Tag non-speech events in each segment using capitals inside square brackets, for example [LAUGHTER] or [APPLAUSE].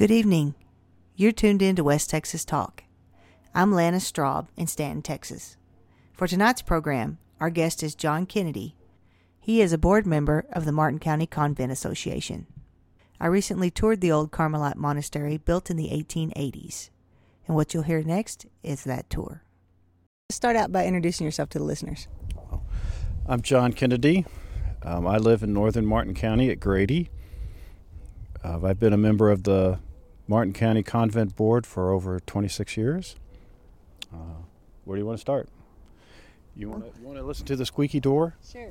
Good evening. You're tuned in to West Texas Talk. I'm Lana Straub in Stanton, Texas. For tonight's program, our guest is John Kennedy. He is a board member of the Martin County Convent Association. I recently toured the old Carmelite monastery built in the 1880s. And what you'll hear next is that tour. Start out by introducing yourself to the listeners. I'm John Kennedy. Um, I live in northern Martin County at Grady. Uh, I've been a member of the Martin County Convent Board for over 26 years. Uh, where do you want to start? You want to want to listen to the squeaky door? Sure.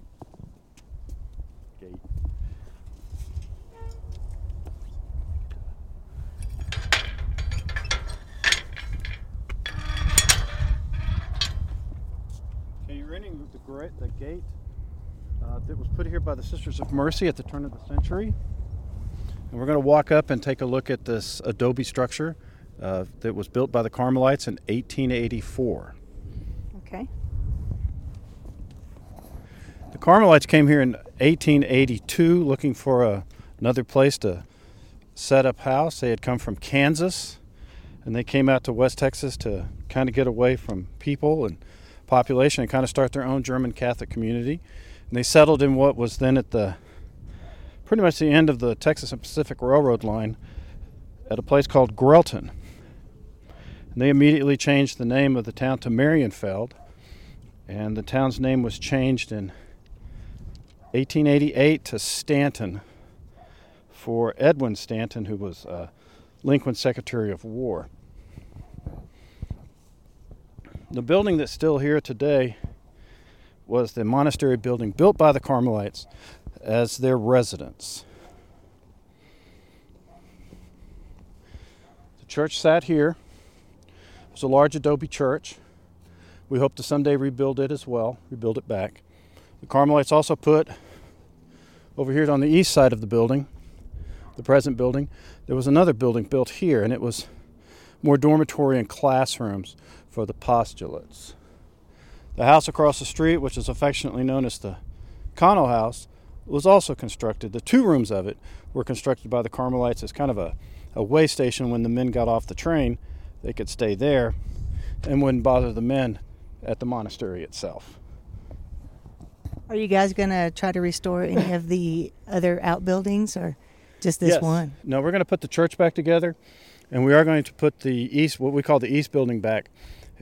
Gate. Okay, you're entering the, the gate uh, that was put here by the Sisters of Mercy at the turn of the century. And we're going to walk up and take a look at this adobe structure uh, that was built by the Carmelites in 1884. Okay. The Carmelites came here in 1882 looking for a, another place to set up house. They had come from Kansas and they came out to West Texas to kind of get away from people and population and kind of start their own German Catholic community. And they settled in what was then at the pretty much the end of the Texas and Pacific Railroad line at a place called Grelton. And they immediately changed the name of the town to Marienfeld, and the town's name was changed in 1888 to Stanton for Edwin Stanton, who was uh, Lincoln's Secretary of War. The building that's still here today was the monastery building built by the Carmelites as their residence. The church sat here. It was a large adobe church. We hope to someday rebuild it as well, rebuild it back. The Carmelites also put over here on the east side of the building, the present building, there was another building built here, and it was more dormitory and classrooms for the postulates. The house across the street, which is affectionately known as the Connell House, was also constructed. The two rooms of it were constructed by the Carmelites as kind of a, a way station when the men got off the train. They could stay there and wouldn't bother the men at the monastery itself. Are you guys going to try to restore any of the other outbuildings or just this Yes. one? No, we're going to put the church back together, and we are going to put the east, what we call the east building back,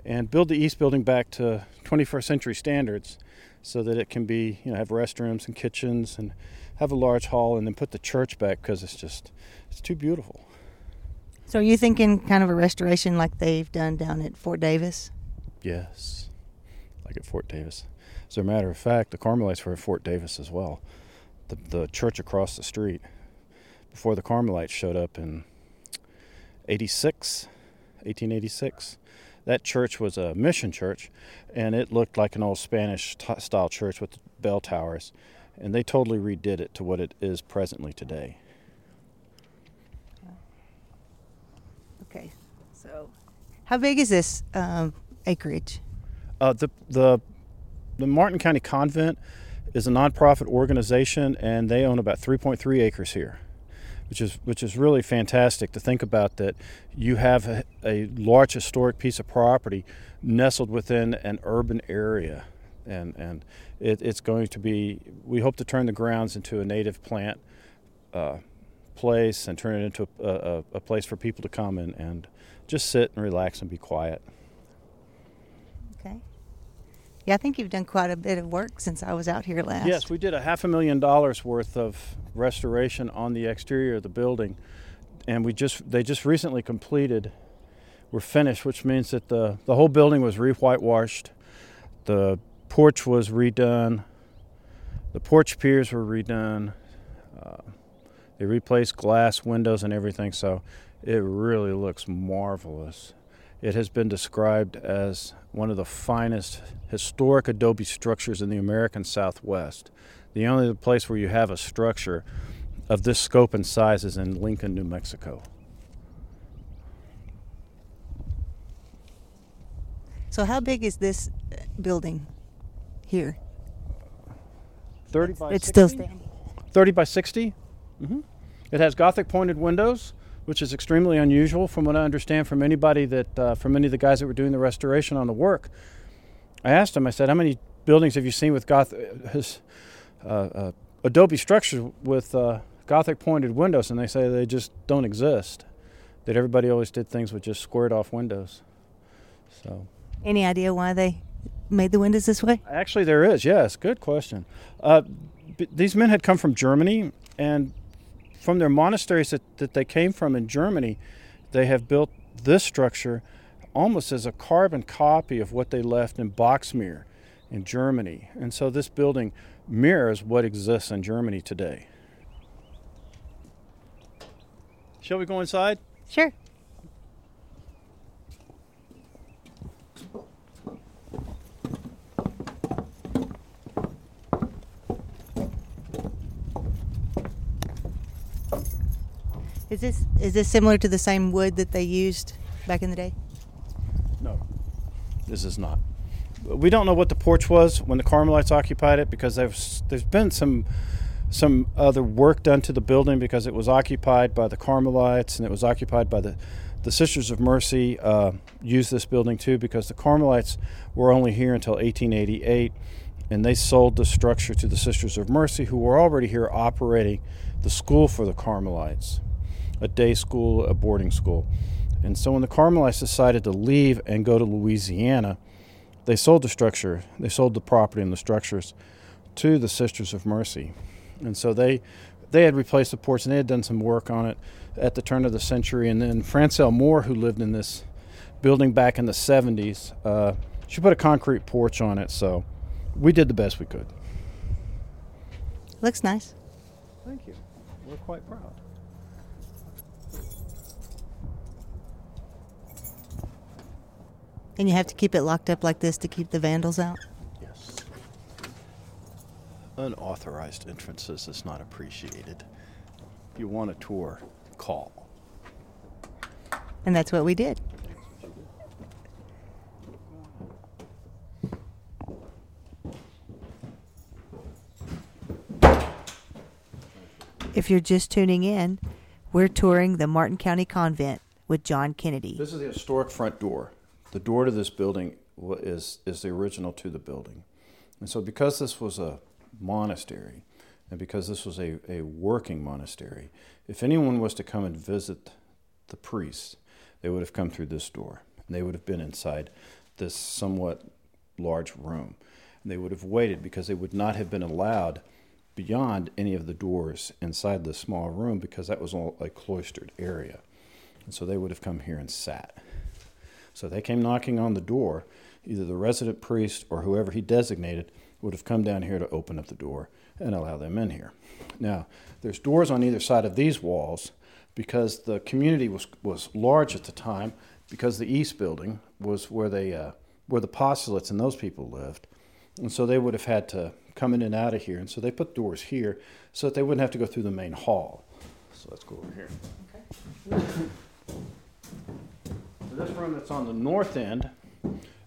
and build the east building back to 21st century standards, so that it can be, you know, have restrooms and kitchens and have a large hall, and then put the church back because it's just, it's too beautiful. So are you thinking kind of a restoration like they've done down at Fort Davis? Yes, like at Fort Davis. As a matter of fact, the Carmelites were at Fort Davis as well. The, the church across the street before the Carmelites showed up in 86, 1886. That church was a mission church, and it looked like an old Spanish t- style church with bell towers. And they totally redid it to what it is presently today. Okay. So how big is this um, acreage? Uh, the the the Martin County Convent is a nonprofit organization, and they own about 3.3 acres here, which is which is really fantastic to think about. That you have a, a large historic piece of property nestled within an urban area, and and it, it's going to be. We hope to turn the grounds into a native plant uh, place and turn it into a, a, a place for people to come and, and just sit and relax and be quiet. Yeah, I think you've done quite a bit of work since I was out here last. Yes, we did a half a million dollars worth of restoration on the exterior of the building, and we just they just recently completed. We're finished, which means that the the whole building was re-whitewashed, the porch was redone, the porch piers were redone. Uh, they replaced glass windows and everything, so it really looks marvelous. It has been described as one of the finest historic adobe structures in the American Southwest. The only place where you have a structure of this scope and size is in Lincoln, New Mexico. So how big is this uh, building here? 30 by it's 60? still standing. 30 by 60. hmm It has Gothic pointed windows which is extremely unusual from what I understand from anybody that, uh, from any of the guys that were doing the restoration on the work. I asked him, I said, how many buildings have you seen with goth- his, uh, uh, adobe structures with uh, Gothic pointed windows? And they say they just don't exist. That everybody always did things with just squared off windows. So, Any idea why they made the windows this way? actually, there is. Yes, good question. Uh, b- these men had come from Germany, and from their monasteries that, that they came from in Germany, they have built this structure almost as a carbon copy of what they left in Boxmeer in Germany. And so this building mirrors what exists in Germany today. Shall we go inside? Sure. Is this is this similar to the same wood that they used back in the day? No, this is not. We don't know what the porch was when the Carmelites occupied it because there's there's been some some other work done to the building because it was occupied by the Carmelites and it was occupied by the the Sisters of Mercy. Uh, used this building too because the Carmelites were only here until 1888, and they sold the structure to the Sisters of Mercy, who were already here operating the school for the Carmelites, a day school, a boarding school. And so when the Carmelites decided to leave and go to Louisiana, they sold the structure, they sold the property and the structures to the Sisters of Mercy. And so they they had replaced the porch and they had done some work on it at the turn of the century. And then Francel Moore, who lived in this building back in the 70s, uh, she put a concrete porch on it. So we did the best we could. Looks nice. Thank you. We're quite proud. And you have to keep it locked up like this to keep the vandals out. Yes. Unauthorized entrances is not appreciated. If you want a tour, call. And that's what we did. If you're just tuning in, we're touring the Martin County Convent with John Kennedy. This is the historic front door. The door to this building is is the original to the building, and so because this was a monastery, and because this was a, a working monastery, if anyone was to come and visit the priests, they would have come through this door, and they would have been inside this somewhat large room, and they would have waited because they would not have been allowed beyond any of the doors inside the small room because that was all a cloistered area. And so they would have come here and sat. So they came knocking on the door. Either the resident priest or whoever he designated would have come down here to open up the door and allow them in here. Now, there's doors on either side of these walls because the community was, was large at the time, because the east building was where, they, uh, where the postulates and those people lived. And so they would have had to come in and out of here. And so they put doors here so that they wouldn't have to go through the main hall. So let's go over here. So this room that's on the north end,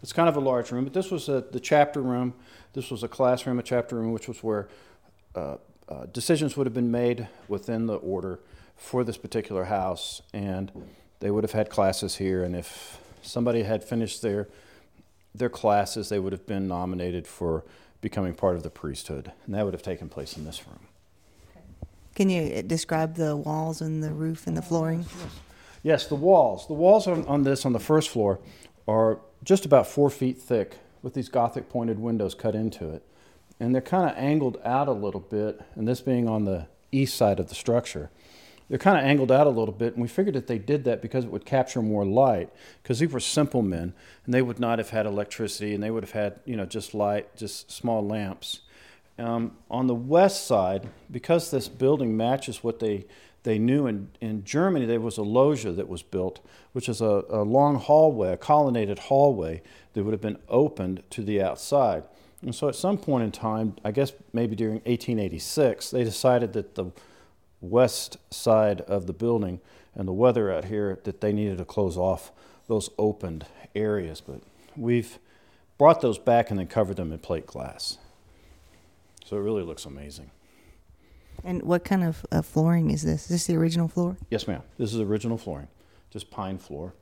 it's kind of a large room, but this was a, the chapter room. This was a classroom, a chapter room, which was where uh, uh, decisions would have been made within the order for this particular house, and they would have had classes here. And if somebody had finished their their classes, they would have been nominated for becoming part of the priesthood, and that would have taken place in this room. Can you uh, describe the walls and the roof and the flooring? Yes, the walls. The walls on, on this, on the first floor, are just about four feet thick with these Gothic pointed windows cut into it. And they're kind of angled out a little bit, and this being on the east side of the structure. They're kind of angled out a little bit, and we figured that they did that because it would capture more light, because these were simple men, and they would not have had electricity, and they would have had, you know, just light, just small lamps. Um, on the west side, because this building matches what they they knew in, in Germany, there was a loggia that was built, which is a, a long hallway, a colonnaded hallway that would have been opened to the outside. And so at some point in time, I guess maybe during 1886, they decided that the west side of the building and the weather out here that they needed to close off those opened areas. But we've brought those back and then covered them in plate glass. So it really looks amazing. And what kind of uh, flooring is this? Is this the original floor? Yes, ma'am. This is original flooring, just pine floor.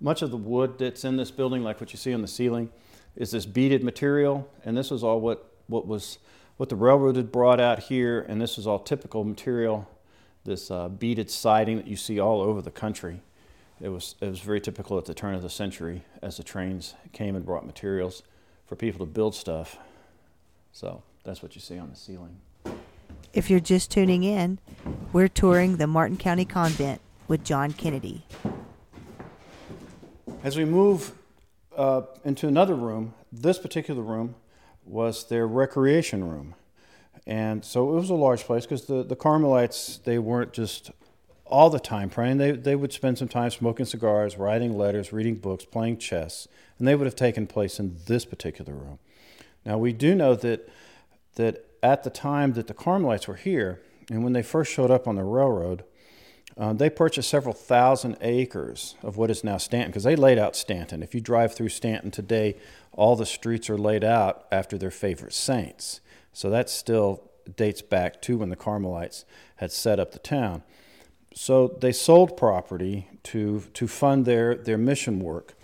Much of the wood that's in this building, like what you see on the ceiling, is this beaded material, and this is all what, what was what the railroad had brought out here, and this is all typical material, this uh, beaded siding that you see all over the country. It was, it was very typical at the turn of the century as the trains came and brought materials for people to build stuff. So that's what you see on the ceiling. If you're just tuning in, we're touring the Martin County Convent with John Kennedy. As we move uh, into another room, this particular room was their recreation room. And so it was a large place because the, the Carmelites, they weren't just all the time praying. They, they would spend some time smoking cigars, writing letters, reading books, playing chess, and they would have taken place in this particular room. Now, we do know that, that at the time that the Carmelites were here, and when they first showed up on the railroad, uh, they purchased several thousand acres of what is now Stanton because they laid out Stanton. If you drive through Stanton today, all the streets are laid out after their favorite saints. So that still dates back to when the Carmelites had set up the town. So they sold property to, to fund their, their mission work.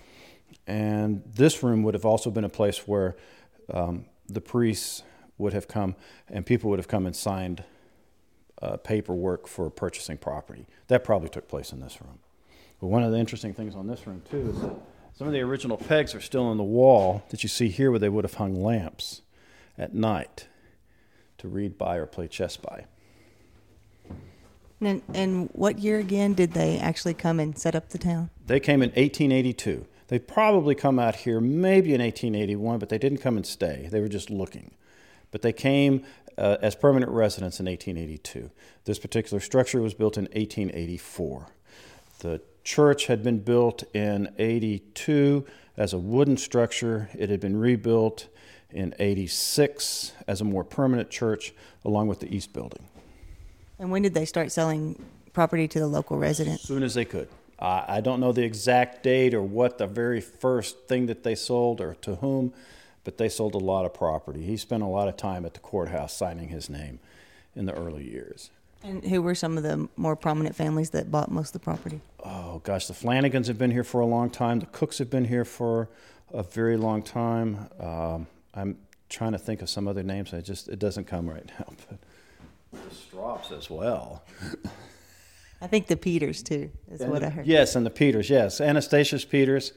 And this room would have also been a place where um, the priests would have come and people would have come and signed uh, paperwork for purchasing property. That probably took place in this room. But one of the interesting things on this room, too, is that some of the original pegs are still on the wall that you see here where they would have hung lamps at night to read by or play chess by. And, and what year again did they actually come and set up the town? They came in 1882. They probably come out here maybe in 1881, but they didn't come and stay. They were just looking. But they came uh, as permanent residents in 1882. This particular structure was built in 1884. The church had been built in 82 as a wooden structure. It had been rebuilt in 86 as a more permanent church, along with the east building. And when did they start selling property to the local residents? As soon as they could. I don't know the exact date or what the very first thing that they sold or to whom, but they sold a lot of property. He spent a lot of time at the courthouse signing his name in the early years. And who were some of the more prominent families that bought most of the property? Oh, gosh, the Flanagans have been here for a long time. The Cooks have been here for a very long time. Um, I'm trying to think of some other names. I just, it doesn't come right now. [LAUGHS] But the Strops as well. I think the Peters, too, is and what the, I heard. Yes, and the Peters, yes. Anastasius Peters.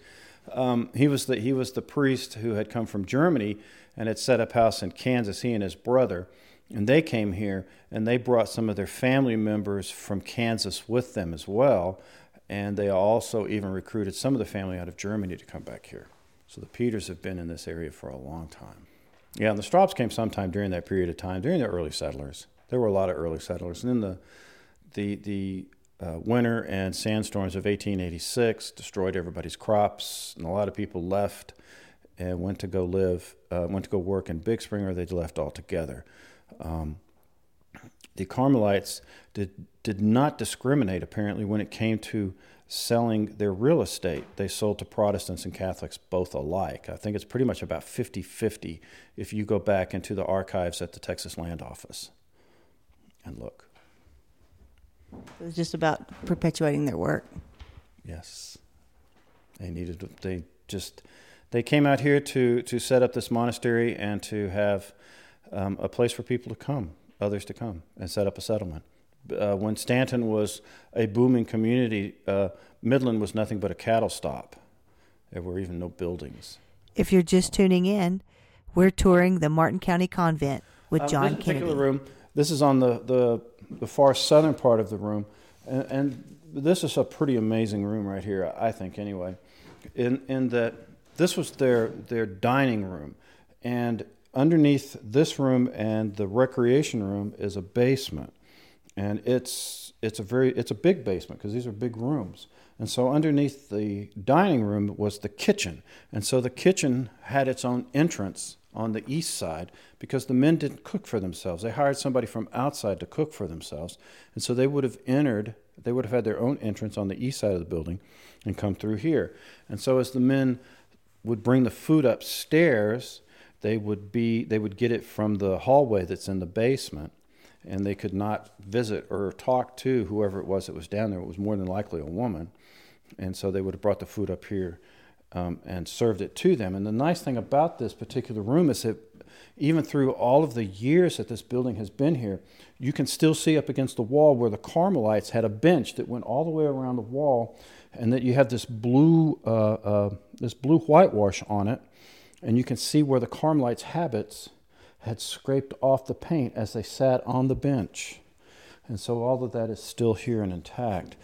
Um, he was the he was the priest who had come from Germany and had set up house in Kansas. He and his brother, and they came here and they brought some of their family members from Kansas with them as well. And they also even recruited some of the family out of Germany to come back here. So the Peters have been in this area for a long time. Yeah, and the Strops came sometime during that period of time, during the early settlers. There were a lot of early settlers, and then the the the uh, winter and sandstorms of 1886 destroyed everybody's crops, and a lot of people left and went to go live, uh, went to go work in Big Spring, or they left altogether. Um, the Carmelites did did not discriminate apparently when it came to selling their real estate. They sold to Protestants and Catholics both alike. I think it's pretty much about 50-50 if you go back into the archives at the Texas Land Office and look. It was just about perpetuating their work. Yes. They needed to, they just they came out here to to set up this monastery and to have um, a place for people to come, others to come, and set up a settlement. Uh, when Stanton was a booming community, uh, Midland was nothing but a cattle stop. There were even no buildings. If you're just tuning in, we're touring the Martin County Convent with Um, John this particular Kennedy. room, this is on the, the, the far southern part of the room, and, and this is a pretty amazing room right here, I think, anyway. In, in that this was their, their dining room, and underneath this room and the recreation room is a basement, and it's it's a very it's a big basement because these are big rooms. And so underneath the dining room was the kitchen. And so the kitchen had its own entrance on the east side because the men didn't cook for themselves. They hired somebody from outside to cook for themselves. And so they would have entered, they would have had their own entrance on the east side of the building and come through here. And so as the men would bring the food upstairs, they would be they would get it from the hallway that's in the basement and they could not visit or talk to whoever it was that was down there. It was more than likely a woman, and so they would have brought the food up here um, and served it to them. And the nice thing about this particular room is that even through all of the years that this building has been here, you can still see up against the wall where the Carmelites had a bench that went all the way around the wall, and that you have this blue, uh, uh, this blue whitewash on it, and you can see where the Carmelites' habits had scraped off the paint as they sat on the bench. And so all of that is still here and intact.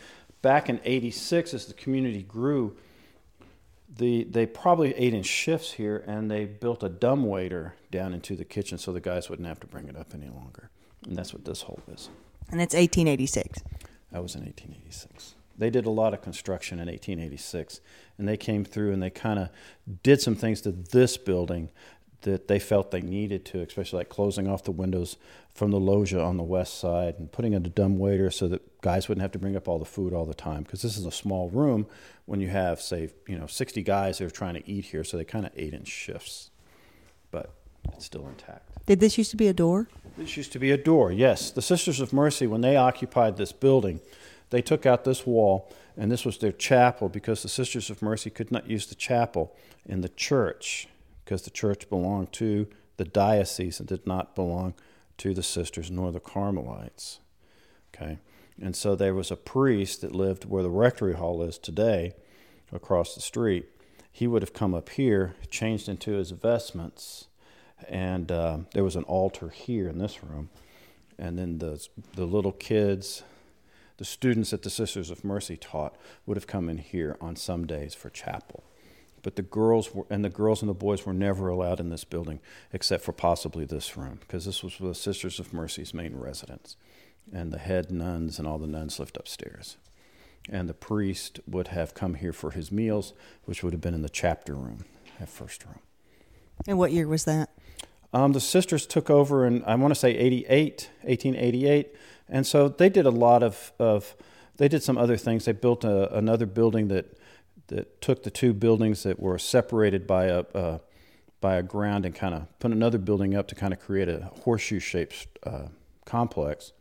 Back in 86, as the community grew, the, they probably ate in shifts here and they built a dumb waiter down into the kitchen so the guys wouldn't have to bring it up any longer. And that's what this hole is. And it's 1886. That was in 1886. They did a lot of construction in 1886, and they came through and they kind of did some things to this building that they felt they needed to, especially like closing off the windows from the loggia on the west side and putting in a dumb waiter so that guys wouldn't have to bring up all the food all the time. Because this is a small room when you have, say, you know, 60 guys that are trying to eat here, so they kind of ate in shifts. But it's still intact. Did this used to be a door? This used to be a door, yes. The Sisters of Mercy, when they occupied this building, they took out this wall, and this was their chapel because the Sisters of Mercy could not use the chapel in the church because the church belonged to the diocese and did not belong to the sisters nor the Carmelites. Okay? And so there was a priest that lived where the rectory hall is today, across the street. He would have come up here, changed into his vestments, and uh, there was an altar here in this room. And then the, the little kids, the students that the Sisters of Mercy taught, would have come in here on some days for chapel but the girls were, and the girls and the boys were never allowed in this building except for possibly this room because this was the Sisters of Mercy's main residence, and the head nuns and all the nuns lived upstairs, and the priest would have come here for his meals, which would have been in the chapter room, that first room. And what year was that? Um, the sisters took over in I want to say 88, 1888, and so they did a lot of, of they did some other things. They built a, another building that that took the two buildings that were separated by a uh, by a ground and kind of put another building up to kind of create a horseshoe shaped uh, complex.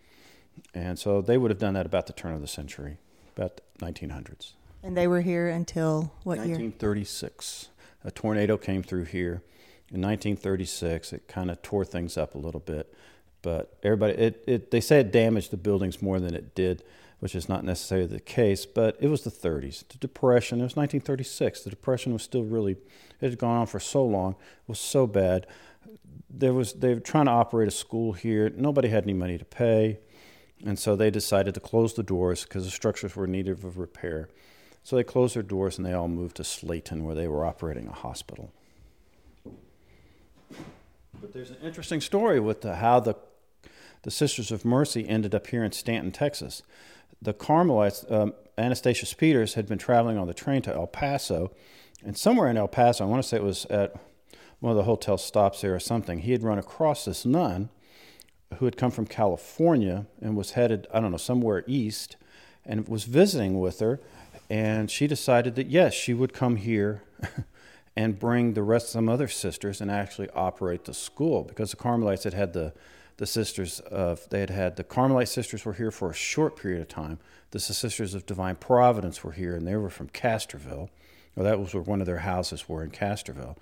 And so they would have done that about the turn of the century, about 1900s. And they were here until what year? 1936. A tornado came through here in 1936. It kind of tore things up a little bit, but everybody it, it they say it damaged the buildings more than it did which is not necessarily the case, but it was the 30s. The Depression, it was 1936. The Depression was still really, it had gone on for so long, it was so bad. There was, they were trying to operate a school here. Nobody had any money to pay. And so they decided to close the doors because the structures were in need of repair. So they closed their doors and they all moved to Slaton, where they were operating a hospital. But there's an interesting story with the, how the, the Sisters of Mercy ended up here in Stanton, Texas the Carmelites, um, Anastasius Peters, had been traveling on the train to El Paso, and somewhere in El Paso, I want to say it was at one of the hotel stops there or something, he had run across this nun who had come from California and was headed, I don't know, somewhere east, and was visiting with her. And she decided that yes, she would come here [LAUGHS] and bring the rest of some other sisters and actually operate the school because the Carmelites had had the the sisters of they had had the Carmelite sisters were here for a short period of time. The sisters of Divine Providence were here, and they were from Castroville. Well, that was where one of their houses were in Castroville.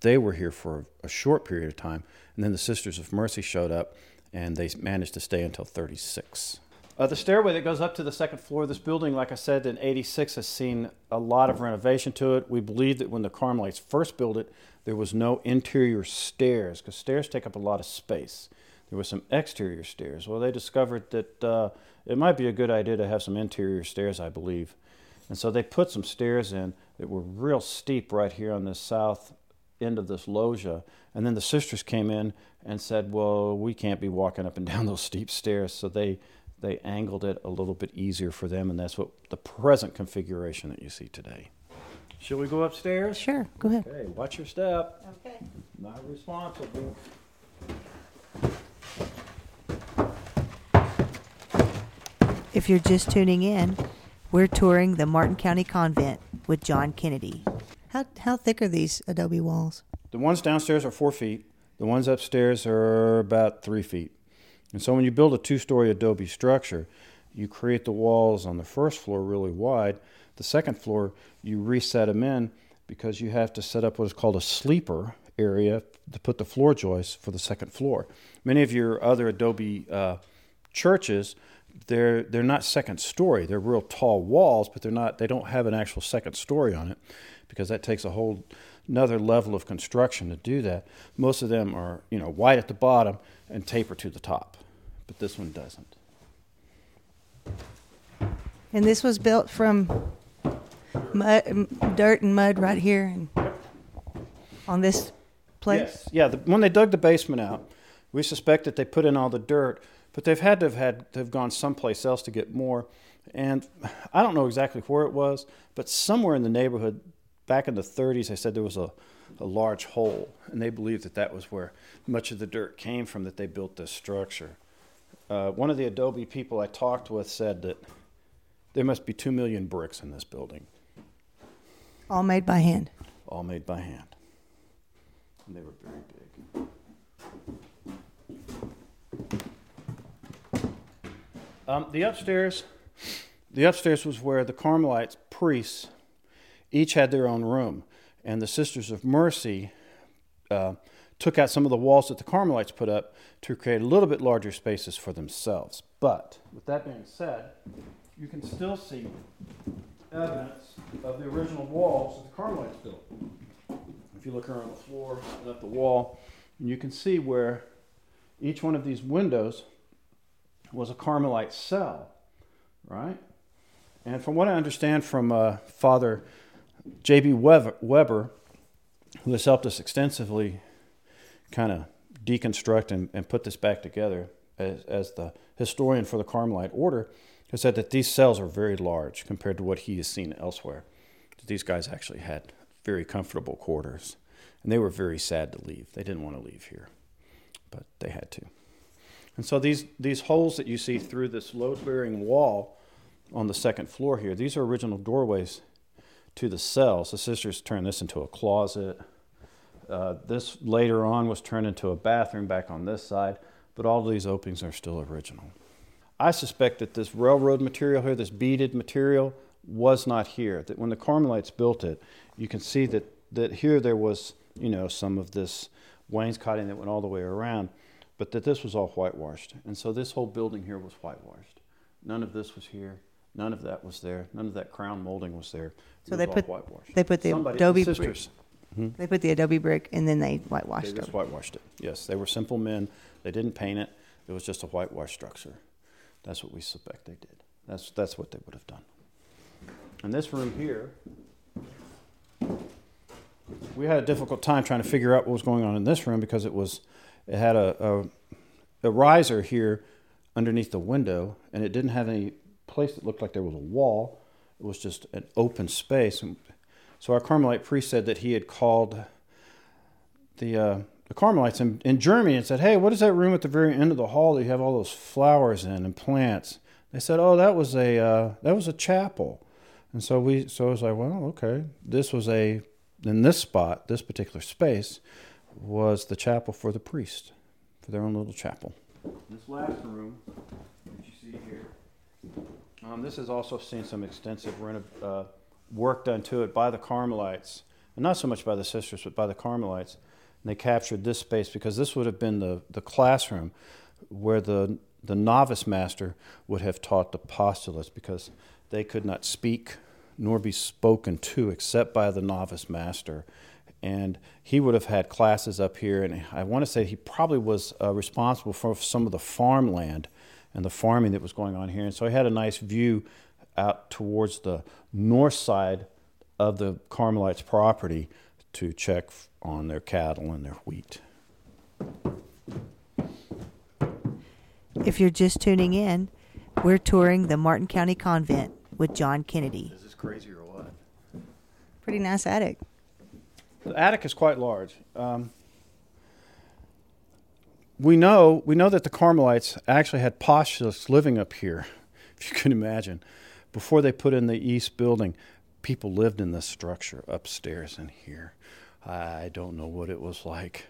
They were here for a short period of time, and then the Sisters of Mercy showed up, and they managed to stay until 36. Uh, the stairway that goes up to the second floor of this building, like I said, in 86 has seen a lot of renovation to it. We believe that when the Carmelites first built it, there was no interior stairs because stairs take up a lot of space there was some exterior stairs. Well, they discovered that uh, it might be a good idea to have some interior stairs, I believe. And so they put some stairs in that were real steep right here on the south end of this loggia. And then the sisters came in and said, Well, we can't be walking up and [LAUGHS] down those steep stairs. So they, they angled it a little bit easier for them. And that's what the present configuration that you see today. Shall we go upstairs? Sure, go ahead. Okay, watch your step. Okay. Not responsible. If you're just tuning in, we're touring the Martin County Convent with John Kennedy. How, how thick are these adobe walls? The ones downstairs are four feet. The ones upstairs are about three feet. And so when you build a two story adobe structure, you create the walls on the first floor really wide. The second floor, you reset them in because you have to set up what is called a sleeper area to put the floor joists for the second floor. Many of your other adobe uh, churches, they're they're not second story. They're real tall walls, but they're not. They don't have an actual second story on it because that takes a whole another level of construction to do that. Most of them are you know white at the bottom and taper to the top, but this one doesn't. And this was built from mud, dirt and mud right here and on this place. Yes. Yeah. The, when they dug the basement out, we suspect that they put in all the dirt, but they've had to have had to have gone someplace else to get more. And I don't know exactly where it was, but somewhere in the neighborhood, back in the 30s, they said there was a, a large hole, and they believed that that was where much of the dirt came from that they built this structure. Uh, one of the Adobe people I talked with said that there must be two million bricks in this building, All made by hand. all made by hand. And they were very big. Um, the upstairs, the upstairs was where the Carmelites priests each had their own room, and the Sisters of Mercy uh, took out some of the walls that the Carmelites put up to create a little bit larger spaces for themselves. But with that being said, you can still see evidence of the original walls that the Carmelites built. If you look around the floor and up the wall, and you can see where each one of these windows was a Carmelite cell, right? And from what I understand from uh, Father J.B. Weber, Weber, who has helped us extensively kind of deconstruct and, and put this back together as, as the historian for the Carmelite order, has said that these cells are very large compared to what he has seen elsewhere. That these guys actually had very comfortable quarters, and they were very sad to leave. They didn't want to leave here, but they had to. And so these, these holes that you see through this load bearing wall on the second floor here, these are original doorways to the cells. The sisters turned this into a closet. Uh, this later on was turned into a bathroom back on this side, but all these openings are still original. I suspect that this railroad material here, this beaded material, was not here. That when the Carmelites built it, you can see that, that here there was, you know, some of this wainscoting that went all the way around, but that this was all whitewashed. And so this whole building here was whitewashed. None of this was here. None of that was there. None of that crown molding was there. It So they put- whitewashed. they put the Somebody- adobe the brick- Hmm? They put the adobe brick and then they whitewashed it. They whitewashed just it. whitewashed it. Yes, they were simple men. They didn't paint it. It was just a whitewash structure. That's what we suspect they did. That's that's what they would have done. And this room here, we had a difficult time trying to figure out what was going on in this room because it was it had a a, a riser here underneath the window, and it didn't have any place that looked like there was a wall. It was just an open space. And so our Carmelite priest said that he had called the uh, the Carmelites in, in Germany and said, "Hey, what is that room at the very end of the hall that you have all those flowers in and plants?" They said, "Oh, that was a uh, that was a chapel." And so we so I was like, "Well, okay, this was a in this spot, this particular space was the chapel for the priest, for their own little chapel." This last room that you see here, um, this has also seen some extensive uh, work done to it by the Carmelites, and not so much by the sisters, but by the Carmelites. And they captured this space because this would have been the, the classroom where the, the novice master would have taught the postulates because they could not speak nor be spoken to except by the novice master. And he would have had classes up here, and I want to say he probably was uh, responsible for some of the farmland and the farming that was going on here. And so he had a nice view out towards the north side of the Carmelites' property to check on their cattle and their wheat. If you're just tuning in, we're touring the Martin County Convent with John Kennedy. Is this crazy or what? Pretty nice attic. The attic is quite large. Um, we know we know that the Carmelites actually had postulates living up here, [LAUGHS] if you can imagine. Before they put in the east building, people lived in this structure upstairs and here. I don't know what it was like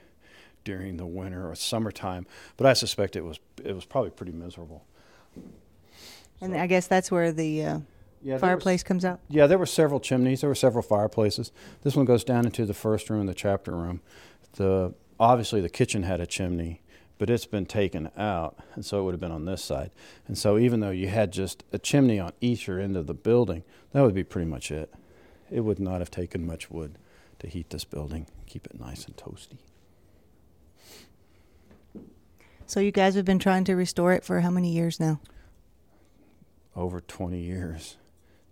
during the winter or summertime, but I suspect it was it was probably pretty miserable. And I guess that's where the uh, Yeah, fireplace comes out. Yeah, there were several chimneys. There were several fireplaces. This one goes down into the first room, the chapter room. The obviously the kitchen had a chimney, but it's been taken out, and so it would have been on this side. And so even though you had just a chimney on each or end of the building, that would be pretty much it. It would not have taken much wood to heat this building, keep it nice and toasty. So you guys have been trying to restore it for how many years now? Over 20 years.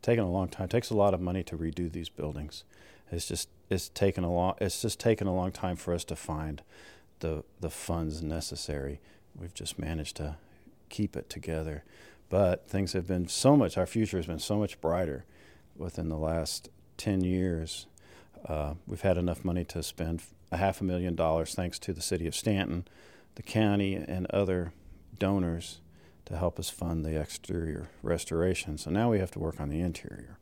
Taken a long time. It takes a lot of money to redo these buildings. It's just it's taken a long it's just taken a long time for us to find the the funds necessary. We've just managed to keep it together. But things have been so much our future has been so much brighter within the last 10 years. Uh, we've had enough money to spend a half a million dollars thanks to the city of Stanton, the county and other donors to help us fund the exterior restoration. So now we have to work on the interior.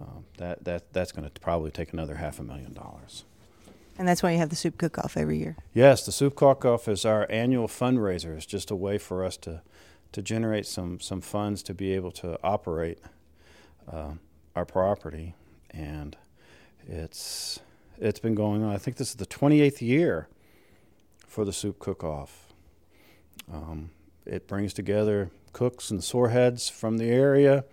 Um, that that that's going to probably take another half a million dollars. And that's why you have the soup cook-off every year. Yes, the soup cook-off is our annual fundraiser. It's just a way for us to to generate some some funds to be able to operate uh, our property, and it's it's been going on. I think this is the 28th year for the soup cook-off. Um, it brings together cooks and soreheads from the area,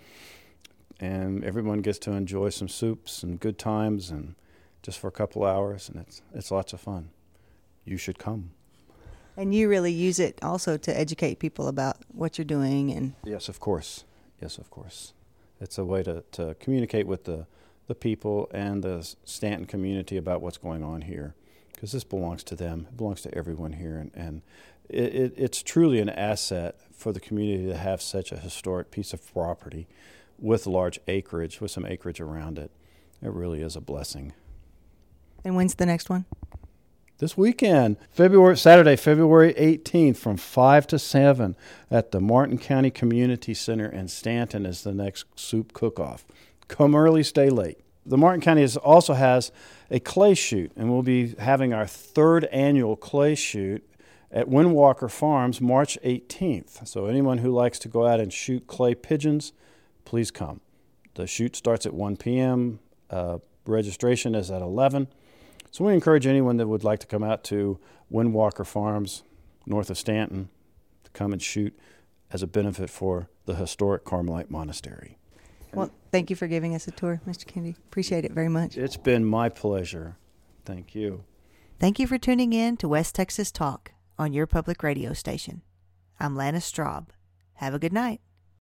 and everyone gets to enjoy some soups and good times, and just for a couple hours, and it's it's lots of fun. You should come. And you really use it also to educate people about what you're doing and Yes, of course. Yes, of course. It's a way to, to communicate with the, the people and the Stanton community about what's going on here because this belongs to them. It belongs to everyone here. And, and it, it, it's truly an asset for the community to have such a historic piece of property with large acreage, with some acreage around it. It really is a blessing. and when's the next one? This weekend, February Saturday, February 18th, from five to seven, at the Martin County Community Center in Stanton is the next soup cook-off. Come early, stay late. The Martin County is, also has a clay shoot, and we'll be having our third annual clay shoot at Windwalker Farms March 18th. So anyone who likes to go out and shoot clay pigeons, please come. The shoot starts at 1 p.m. Uh, registration is at 11. So we encourage anyone that would like to come out to Windwalker Farms, north of Stanton, to come and shoot as a benefit for the historic Carmelite Monastery. Well, thank you for giving us a tour, Mr. Kennedy. Appreciate it very much. It's been my pleasure. Thank you. Thank you for tuning in to West Texas Talk on your public radio station. I'm Lana Straub. Have a good night.